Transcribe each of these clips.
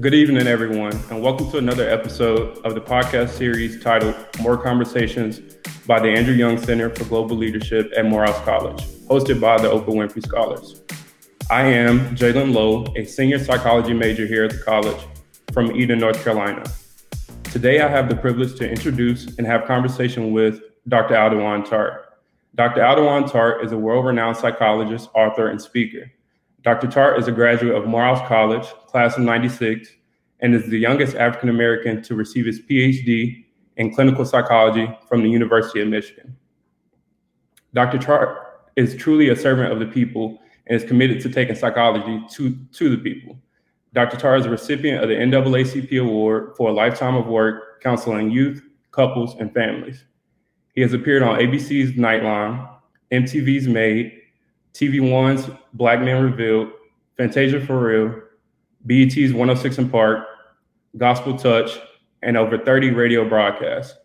Good evening, everyone, and welcome to another episode of the podcast series titled More Conversations by the Andrew Young Center for Global Leadership at Morehouse College, hosted by the Oprah Winfrey Scholars. I am Jalen Lowe, a senior psychology major here at the college from Eden, North Carolina. Today, I have the privilege to introduce and have conversation with Dr. Aldewan Tart. Dr. Aldewan Tart is a world-renowned psychologist, author, and speaker. Dr. Tart is a graduate of Morehouse College, class of 96, and is the youngest African American to receive his PhD in clinical psychology from the University of Michigan. Dr. Tart is truly a servant of the people and is committed to taking psychology to, to the people. Dr. Tart is a recipient of the NAACP Award for a lifetime of work counseling youth, couples, and families. He has appeared on ABC's Nightline, MTV's Made, TV One's Black Men Revealed, Fantasia for Real, BET's 106 & Park, Gospel Touch, and over 30 radio broadcasts.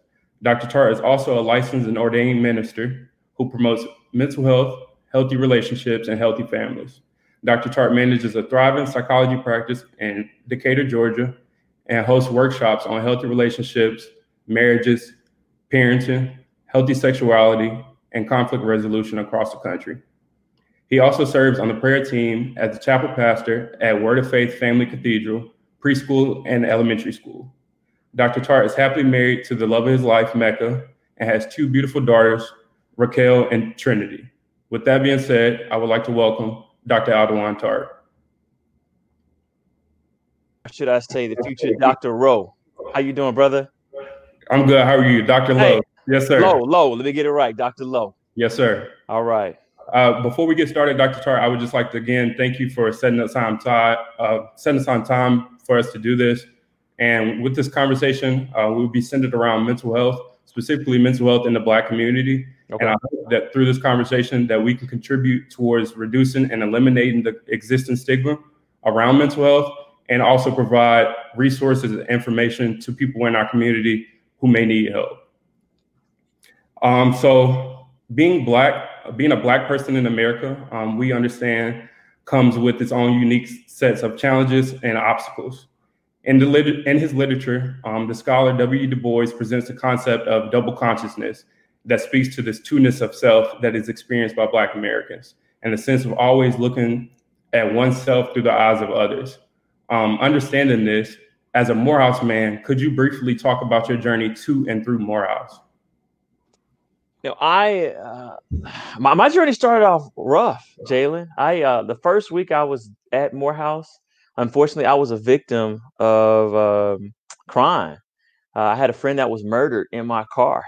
Dr. Tart is also a licensed and ordained minister who promotes mental health, healthy relationships, and healthy families. Dr. Tart manages a thriving psychology practice in Decatur, Georgia, and hosts workshops on healthy relationships, marriages, parenting, healthy sexuality, and conflict resolution across the country. He also serves on the prayer team as the chapel pastor at Word of Faith Family Cathedral, preschool, and elementary school. Dr. Tart is happily married to the love of his life, Mecca, and has two beautiful daughters, Raquel and Trinity. With that being said, I would like to welcome Dr. Aldewan Tart. Should I say the future Dr. Rowe? How you doing, brother? I'm good. How are you, Dr. Lowe? Hey, yes, sir. Lowe, Lowe. Let me get it right, Dr. Lowe. Yes, sir. All right. Uh, before we get started, Dr. Tart, I would just like to again thank you for setting aside time, uh, setting aside time for us to do this. And with this conversation, uh, we'll be centered around mental health, specifically mental health in the Black community. Okay. And I hope that through this conversation, that we can contribute towards reducing and eliminating the existing stigma around mental health, and also provide resources and information to people in our community who may need help. Um, so, being Black being a black person in America, um, we understand comes with its own unique sets of challenges and obstacles. In, the lit- in his literature, um, the scholar W. Du Bois presents the concept of double consciousness that speaks to this two-ness of self that is experienced by Black Americans and the sense of always looking at oneself through the eyes of others. Um, understanding this, as a Morehouse man, could you briefly talk about your journey to and through Morehouse? You know, I uh, my my journey started off rough, Jalen. I uh, the first week I was at Morehouse, unfortunately, I was a victim of um, crime. Uh, I had a friend that was murdered in my car,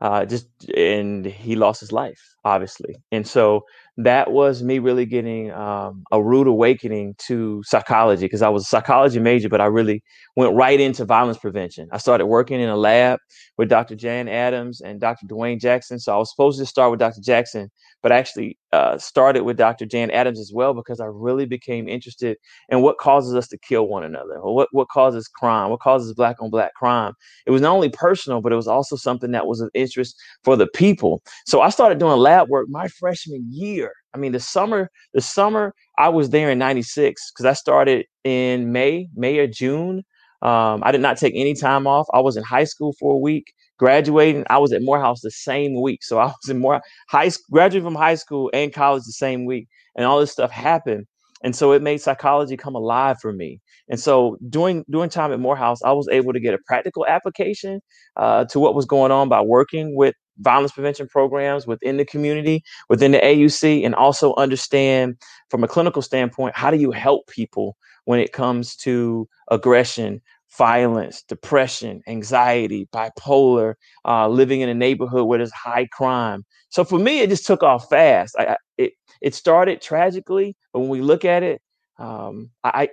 uh, just and he lost his life, obviously. And so that was me really getting um, a rude awakening to psychology because I was a psychology major, but I really went right into violence prevention. I started working in a lab with Dr. Jan Adams and Dr. Dwayne Jackson. So I was supposed to start with Dr. Jackson, but actually uh, started with Dr. Jan Adams as well because I really became interested in what causes us to kill one another, or what what causes crime, what causes black on black crime. It was not only personal, but it was also something that was of interest for the people. So I started doing lab work my freshman year. I mean, the summer, the summer I was there in '96 because I started in May, May or June. Um, I did not take any time off. I was in high school for a week. Graduating, I was at Morehouse the same week. So I was in more high school, graduating from high school and college the same week, and all this stuff happened. And so it made psychology come alive for me. And so during during time at Morehouse, I was able to get a practical application uh, to what was going on by working with violence prevention programs within the community, within the AUC, and also understand from a clinical standpoint how do you help people when it comes to aggression, violence, depression, anxiety, bipolar, uh, living in a neighborhood where there's high crime. So for me, it just took off fast. I, it it started tragically, but when we look at it, um, I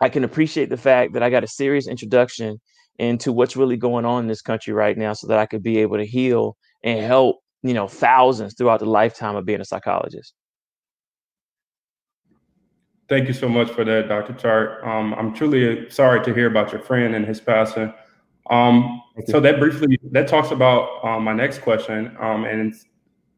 I can appreciate the fact that I got a serious introduction into what's really going on in this country right now, so that I could be able to heal and help you know thousands throughout the lifetime of being a psychologist. Thank you so much for that, Dr. Tart. Um, I'm truly sorry to hear about your friend and his passing. Um, so that briefly that talks about um, my next question um, and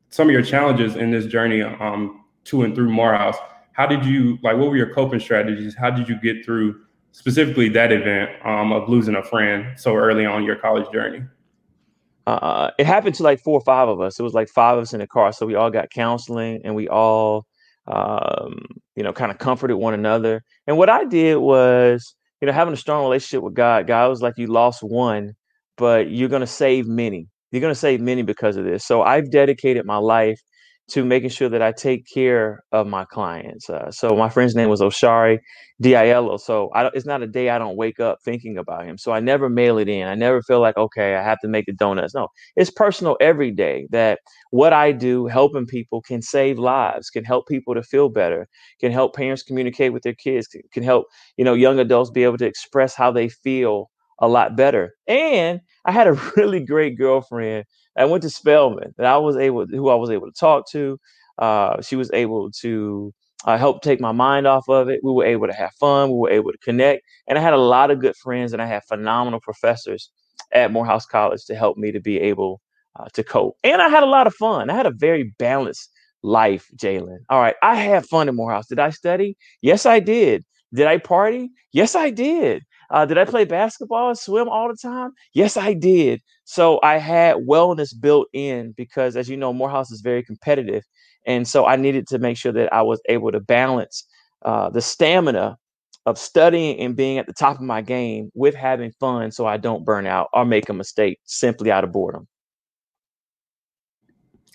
some of your challenges in this journey um, to and through Morehouse. How did you like? What were your coping strategies? How did you get through specifically that event um, of losing a friend so early on your college journey? Uh, it happened to like four or five of us. It was like five of us in the car, so we all got counseling and we all, um, you know, kind of comforted one another. And what I did was, you know, having a strong relationship with God. God was like, "You lost one, but you're going to save many. You're going to save many because of this." So I've dedicated my life to making sure that I take care of my clients. Uh, so my friend's name was Oshari Diallo. So it's not a day I don't wake up thinking about him. So I never mail it in. I never feel like, okay, I have to make the donuts. No, it's personal every day that what I do helping people can save lives, can help people to feel better, can help parents communicate with their kids, can help, you know, young adults be able to express how they feel a lot better. And I had a really great girlfriend I went to Spelman that I was able, who I was able to talk to. Uh, she was able to uh, help take my mind off of it. We were able to have fun. We were able to connect, and I had a lot of good friends, and I had phenomenal professors at Morehouse College to help me to be able uh, to cope. And I had a lot of fun. I had a very balanced life, Jalen. All right, I had fun at Morehouse. Did I study? Yes, I did. Did I party? Yes, I did. Uh, did I play basketball, and swim all the time? Yes, I did. So I had wellness built in because, as you know, Morehouse is very competitive. And so I needed to make sure that I was able to balance uh, the stamina of studying and being at the top of my game with having fun so I don't burn out or make a mistake simply out of boredom.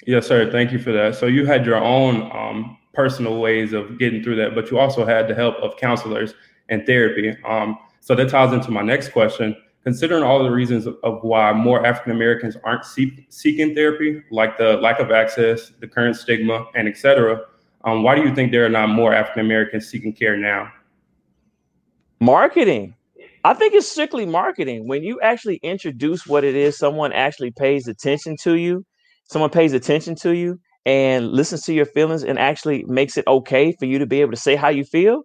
Yes, sir. Thank you for that. So you had your own um, personal ways of getting through that, but you also had the help of counselors and therapy. Um, so that ties into my next question. Considering all the reasons of, why more African Americans aren't seek, seeking therapy, like the lack of access, the current stigma, and et cetera, um, why do you think there are not more African Americans seeking care now? Marketing. I think it's strictly marketing. When you actually introduce what it is, someone actually pays attention to you, someone pays attention to you and listens to your feelings and actually makes it okay for you to be able to say how you feel.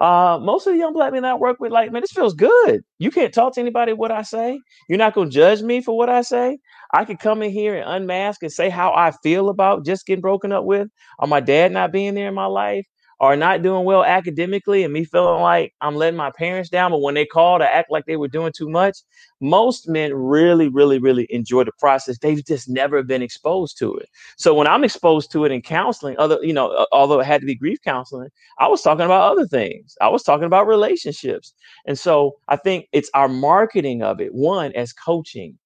Uh, most of the young black men I work with, like, man, this feels good. You can't talk to anybody what I say. You're not gonna judge me for what I say. I could come in here and unmask and say how I feel about just getting broken up with, or my dad not being there in my life, are not doing well academically and me feeling like I'm letting my parents down, but when they call to act like they were doing too much, most men really, really, really enjoy the process. They've just never been exposed to it. So when I'm exposed to it in counseling, other, you know, although it had to be grief counseling, I was talking about other things. I was talking about relationships. And so I think it's our marketing of it, one as coaching,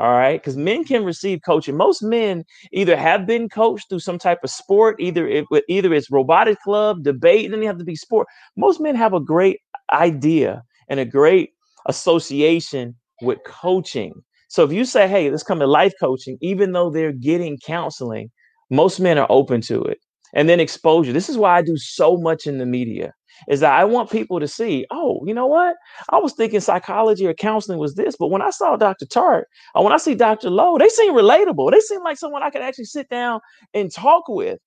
all right. Because men can receive coaching. Most men either have been coached through some type of sport, either it, either it's robotic club, debate, and then you have to be sport. Most men have a great idea and a great association with coaching. So if you say, hey, let's come to life coaching, even though they're getting counseling, most men are open to it. And then exposure. This is why I do so much in the media is that I want people to see, oh, you know what? I was thinking psychology or counseling was this, but when I saw Dr. Tart or when I see Dr. Lowe, they seem relatable. They seem like someone I could actually sit down and talk with.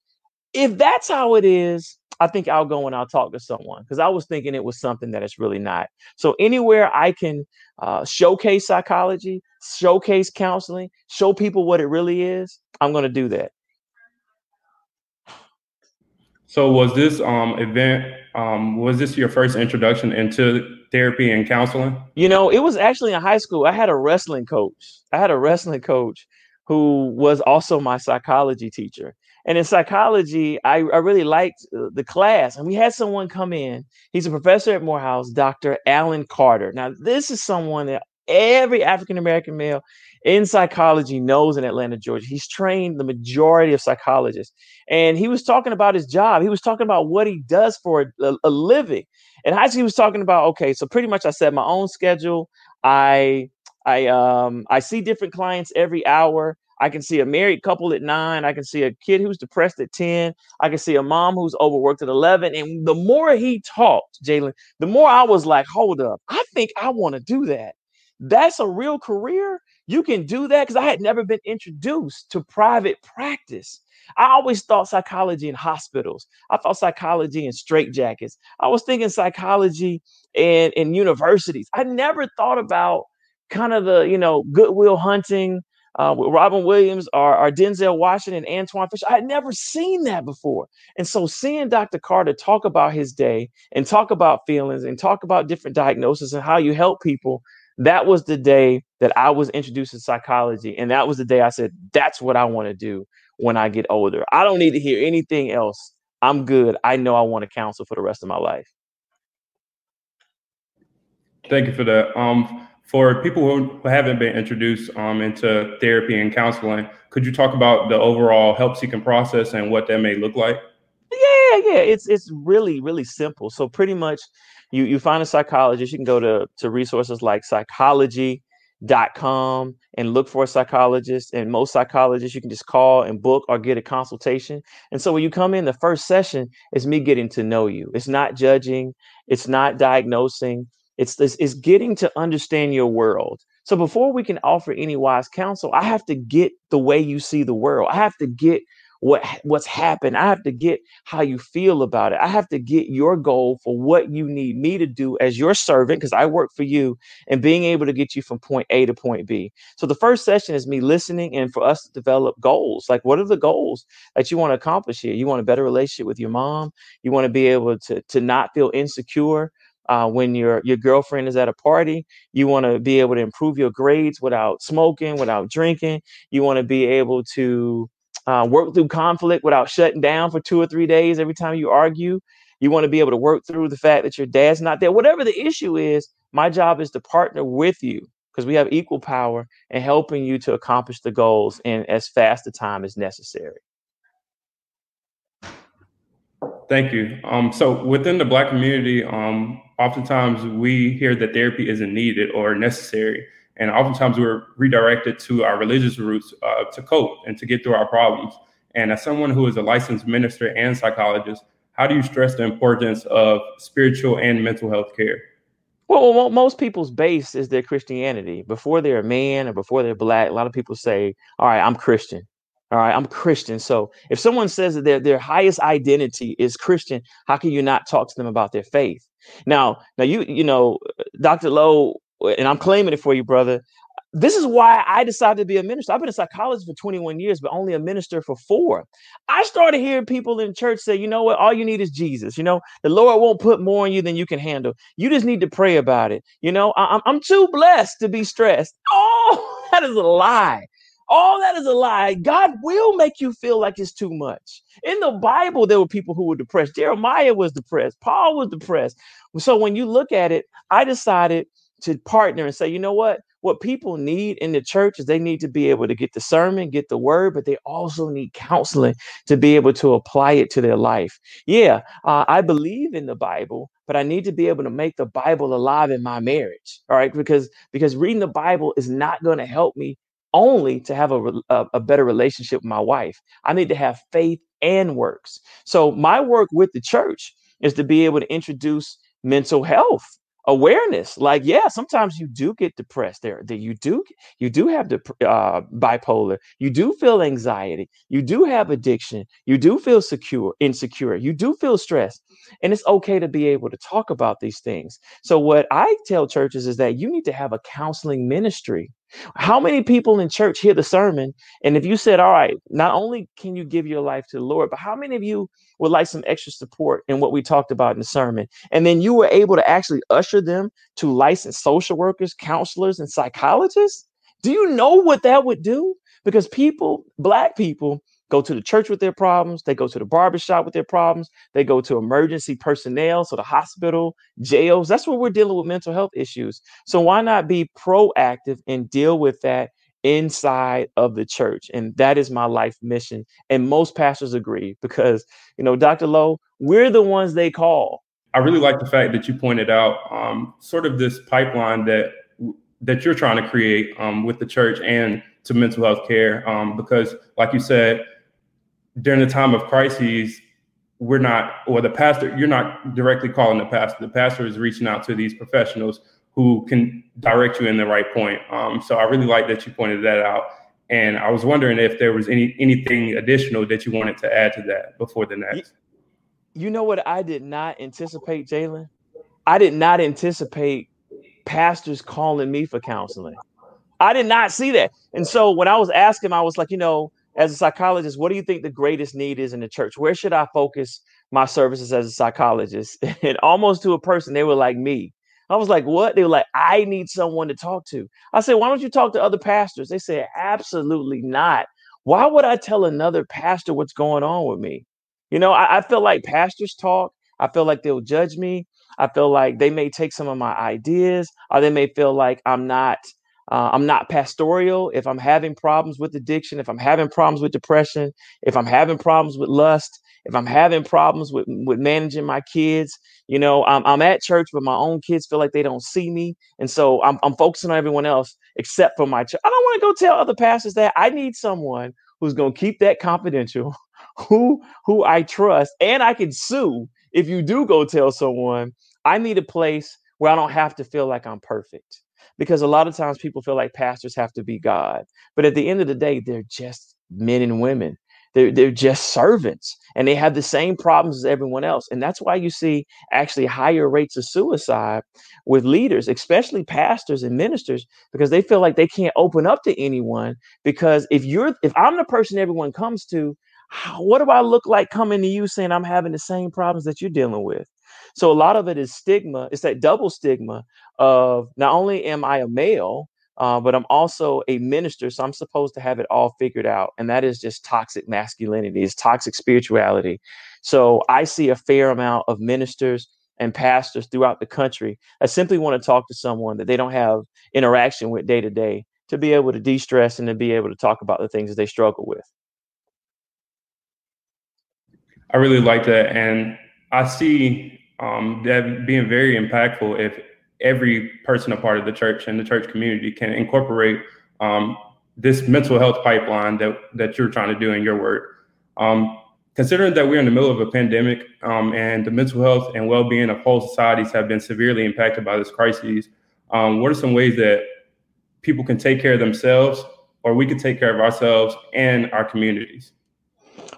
If that's how it is, I think I'll go and I'll talk to someone because I was thinking it was something that it's really not. So anywhere I can uh, showcase psychology, showcase counseling, show people what it really is, I'm going to do that. So was this um, event um, was this your first introduction into therapy and counseling? You know, it was actually in high school. I had a wrestling coach. I had a wrestling coach who was also my psychology teacher. And in psychology, I, I really liked uh, the class. And we had someone come in. He's a professor at Morehouse, Dr. Alan Carter. Now, this is someone that every African American male in psychology knows in Atlanta, Georgia. He's trained the majority of psychologists. And he was talking about his job. He was talking about what he does for a, a living. And school, he was talking about, okay, so pretty much I set my own schedule. I I um I see different clients every hour. I can see a married couple at nine. I can see a kid who's depressed at 10. I can see a mom who's overworked at 11. And the more he talked, Jalen, the more I was like, hold up, I think I want to do that. That's a real career. You can do that because I had never been introduced to private practice. I always thought psychology in hospitals. I thought psychology in straitjackets. I was thinking psychology in, in universities. I never thought about kind of the, you know, goodwill hunting, uh, with Robin Williams or, or Denzel Washington, Antwone Fisher. I had never seen that before. And so seeing Dr. Carter talk about his day and talk about feelings and talk about different diagnoses and how you help people, that was the day that I was introduced to psychology. And that was the day I said, that's what I want to do when I get older. I don't need to hear anything else. I'm good. I know I want to counsel for the rest of my life. Thank you for that. Um, for people who haven't been introduced um, into therapy and counseling, could you talk about the overall help seeking process and what that may look like? Yeah, yeah, it's it's really really simple. So pretty much, you you find a psychologist. You can go to to resources like psychology.com and look for a psychologist. And most psychologists you can just call and book or get a consultation. And so when you come in, the first session is me getting to know you. It's not judging. It's not diagnosing it's this is getting to understand your world. So before we can offer any wise counsel, I have to get the way you see the world. I have to get what what's happened. I have to get how you feel about it. I have to get your goal for what you need me to do as your servant because I work for you and being able to get you from point A to point B. So the first session is me listening and for us to develop goals. Like what are the goals that you want to accomplish here? You want a better relationship with your mom? You want to be able to to not feel insecure uh, when your your girlfriend is at a party you want to be able to improve your grades without smoking without drinking you want to be able to uh, work through conflict without shutting down for two or three days every time you argue. You want to be able to work through the fact that your dad's not there. Whatever the issue is my job is to partner with you because we have equal power in helping you to accomplish the goals in as fast a time as necessary. Thank you. Um, so within the Black community, um, oftentimes we hear that therapy isn't needed or necessary, and oftentimes we're redirected to our religious roots uh, to cope and to get through our problems. And as someone who is a licensed minister and psychologist, how do you stress the importance of spiritual and mental health care? Well, most people's base is their Christianity. Before they're a man or before they're black, a lot of people say, "All right, I'm Christian." All right, I'm Christian. So if someone says that their, their highest identity is Christian, how can you not talk to them about their faith? Now, now you you know, Dr. Lowe, and I'm claiming it for you, brother. This is why I decided to be a minister. I've been a psychologist for 21 years, but only a minister for four. I started hearing people in church say, you know what, all you need is Jesus. You know, the Lord won't put more on you than you can handle. You just need to pray about it. You know, I- I'm too blessed to be stressed. Oh, that is a lie. All that is a lie. God will make you feel like it's too much. In the Bible, there were people who were depressed. Jeremiah was depressed. Paul was depressed. So when you look at it, I decided to partner and say, you know what? What people need in the church is they need to be able to get the sermon, get the word, but they also need counseling to be able to apply it to their life. Yeah, uh, I believe in the Bible, but I need to be able to make the Bible alive in my marriage. All right, because because reading the Bible is not going to help me only to have a, a, a, better relationship with my wife. I need to have faith and works. So my work with the church is to be able to introduce mental health awareness like yeah sometimes you do get depressed there that you do you do have the uh, bipolar you do feel anxiety you do have addiction you do feel secure insecure you do feel stressed and it's okay to be able to talk about these things. So what i tell churches is that you need to have a counseling ministry how many people in church hear the sermon? And if you said, All right, not only can you give your life to the Lord, but how many of you would like some extra support in what we talked about in the sermon? And then you were able to actually usher them to licensed social workers, counselors, and psychologists? Do you know what that would do? Because people, Black people, go to the church with their problems, they go to the barbershop with their problems, they go to emergency personnel, so the hospital, jails. That's where we're dealing with mental health issues. So why not be proactive and deal with that inside of the church? And that is my life mission. And most pastors agree because, you know, Dr. Lowe, we're the ones they call. I really like the fact that you pointed out um, sort of this pipeline that that you're trying to create um, with the church and to mental health care um, because like you said during the time of crises, we're not, or the pastor, you're not directly calling the pastor. The pastor is reaching out to these professionals who can direct you in the right point. Um, so I really like that you pointed that out. And I was wondering if there was any anything additional that you wanted to add to that before the next. You know what I did not anticipate, Jalen? I did not anticipate pastors calling me for counseling. I did not see that. And so when I was asking, I was like, you know, as a psychologist, what do you think the greatest need is in the church? Where should I focus my services as a psychologist? And almost to a person, they were like me. I was like, what? They were like, I need someone to talk to. I said, why don't you talk to other pastors? They said, absolutely not. Why would I tell another pastor what's going on with me? You know, I, I feel like pastors talk. I feel like they'll judge me. I feel like they may take some of my ideas, or they may feel like I'm not uh, I'm not pastoral. If I'm having problems with addiction, if I'm having problems with depression, if I'm having problems with lust, if I'm having problems with with managing my kids, you know, I'm, I'm at church, but my own kids feel like they don't see me, and so I'm, I'm focusing on everyone else except for my church. I don't want to go tell other pastors that. I need someone who's going to keep that confidential, who who I trust, and I can sue if you do go tell someone. I need a place where I don't have to feel like I'm perfect because a lot of times people feel like pastors have to be God. But at the end of the day, they're just men and women. They're, they're just servants and they have the same problems as everyone else. And that's why you see actually higher rates of suicide with leaders, especially pastors and ministers, because they feel like they can't open up to anyone. Because if you're, if I'm the person everyone comes to, what do I look like coming to you saying I'm having the same problems that you're dealing with? So a lot of it is stigma. It's that double stigma of not only am I a male, uh, but I'm also a minister, so I'm supposed to have it all figured out, and that is just toxic masculinity, is toxic spirituality. So I see a fair amount of ministers and pastors throughout the country I simply want to talk to someone that they don't have interaction with day to day to be able to de-stress and to be able to talk about the things that they struggle with. I really like that, and I see um, that being very impactful if every person a part of the church and the church community can incorporate um, this mental health pipeline that that you're trying to do in your work. Um, considering that we're in the middle of a pandemic um, and the mental health and well-being of whole societies have been severely impacted by this crisis, um, what are some ways that people can take care of themselves, or we can take care of ourselves and our communities?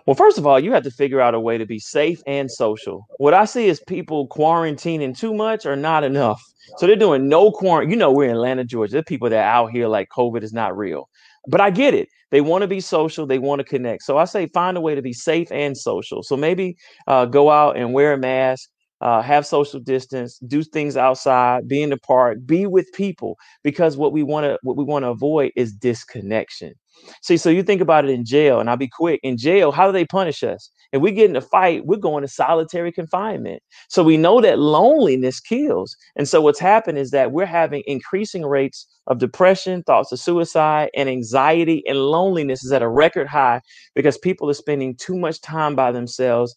Well, first of all, you have to figure out a way to be safe and social. What I see is people quarantining too much or not enough. So they're doing no quarantine. You know, we're in Atlanta, Georgia. There's people that out here like COVID is not real. But I get it. They want to be social. They want to connect. So I say find a way to be safe and social. So maybe uh, go out and wear a mask, uh, have social distance, do things outside, be in the park, be with people. Because what we want to what we want to avoid is disconnection. See, so you think about it in jail, and I'll be quick. In jail, how do they punish us? If we get in a fight, we're going to solitary confinement. So we know that loneliness kills. And so what's happened is that we're having increasing rates of depression, thoughts of suicide, and anxiety and loneliness is at a record high because people are spending too much time by themselves,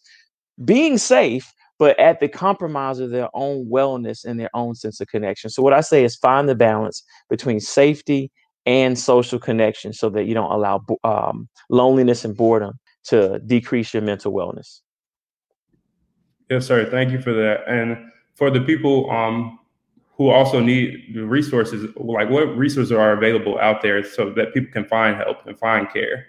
being safe, but at the compromise of their own wellness and their own sense of connection. So what I say is find the balance between safety and social connection so that you don't allow um, loneliness and boredom to decrease your mental wellness. Yes, sir. Thank you for that. And for the people um, who also need the resources, like what resources are available out there so that people can find help and find care?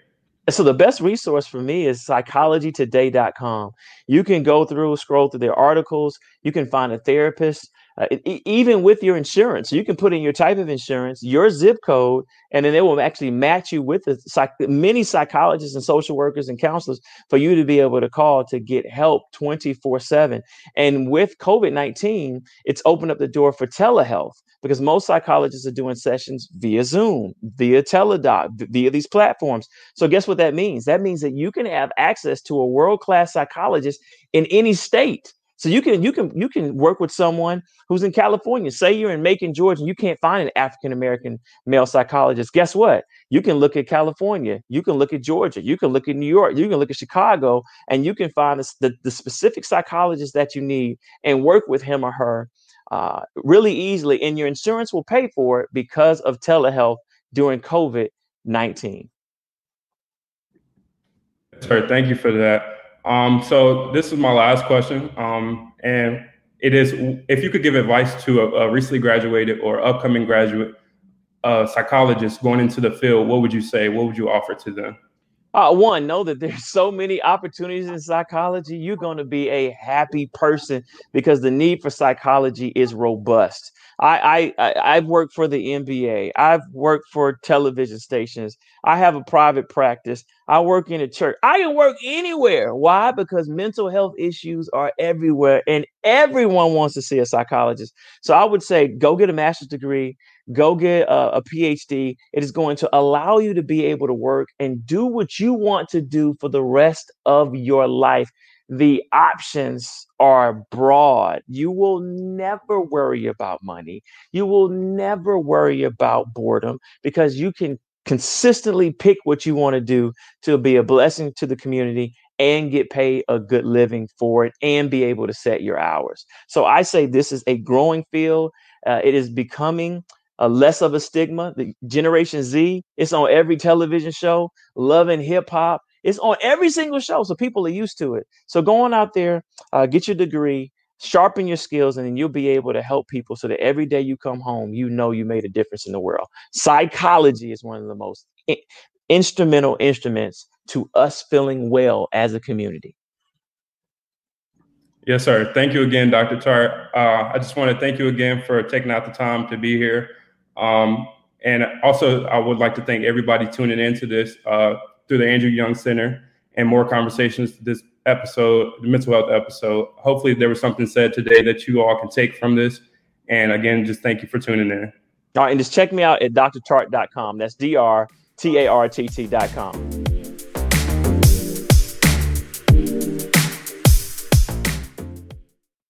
So the best resource for me is psychologytoday.com. You can go through, scroll through their articles. You can find a therapist uh, even with your insurance, you can put in your type of insurance, your zip code, and then they will actually match you with psych- many psychologists and social workers and counselors for you to be able to call to get help 24 7. And with COVID 19, it's opened up the door for telehealth because most psychologists are doing sessions via Zoom, via Teladoc, via these platforms. So, guess what that means? That means that you can have access to a world class psychologist in any state so you can you can you can work with someone who's in California. Say you're in Macon, Georgia, and you can't find an African American male psychologist. Guess what? You can look at California. You can look at Georgia. You can look at New York. You can look at Chicago, and you can find the, the specific psychologist that you need and work with him or her uh, really easily. And your insurance will pay for it because of telehealth during COVID nineteen. Sir, thank you for that. Um, so this is my last question, um, and it is: if you could give advice to a, a recently graduated or upcoming graduate uh, psychologist going into the field, what would you say? What would you offer to them? Uh, one, know that there's so many opportunities in psychology. You're going to be a happy person because the need for psychology is robust. I, I I've worked for the NBA. I've worked for television stations. I have a private practice. I work in a church. I can work anywhere. Why? Because mental health issues are everywhere, and everyone wants to see a psychologist. So I would say, go get a master's degree. Go get a, a PhD. It is going to allow you to be able to work and do what you want to do for the rest of your life the options are broad. You will never worry about money. You will never worry about boredom because you can consistently pick what you want to do to be a blessing to the community and get paid a good living for it and be able to set your hours. So I say this is a growing field. Uh, it is becoming a less of a stigma. The Generation Z, it's on every television show, loving hip hop. It's on every single show, so people are used to it. So going out there, uh, get your degree, sharpen your skills, and then you'll be able to help people so that every day you come home, you know you made a difference in the world. Psychology is one of the most instrumental instruments to us feeling well as a community. Yes, sir. Thank you again, Dr. Tart. Uh, I just want to thank you again for taking out the time to be here. Um, and also, I would like to thank everybody tuning into this. Uh, through the Andrew Young Center and more conversations this episode, the mental health episode. Hopefully, there was something said today that you all can take from this. And again, just thank you for tuning in. All right, and just check me out at drtart.com. That's D R T A R T T.com.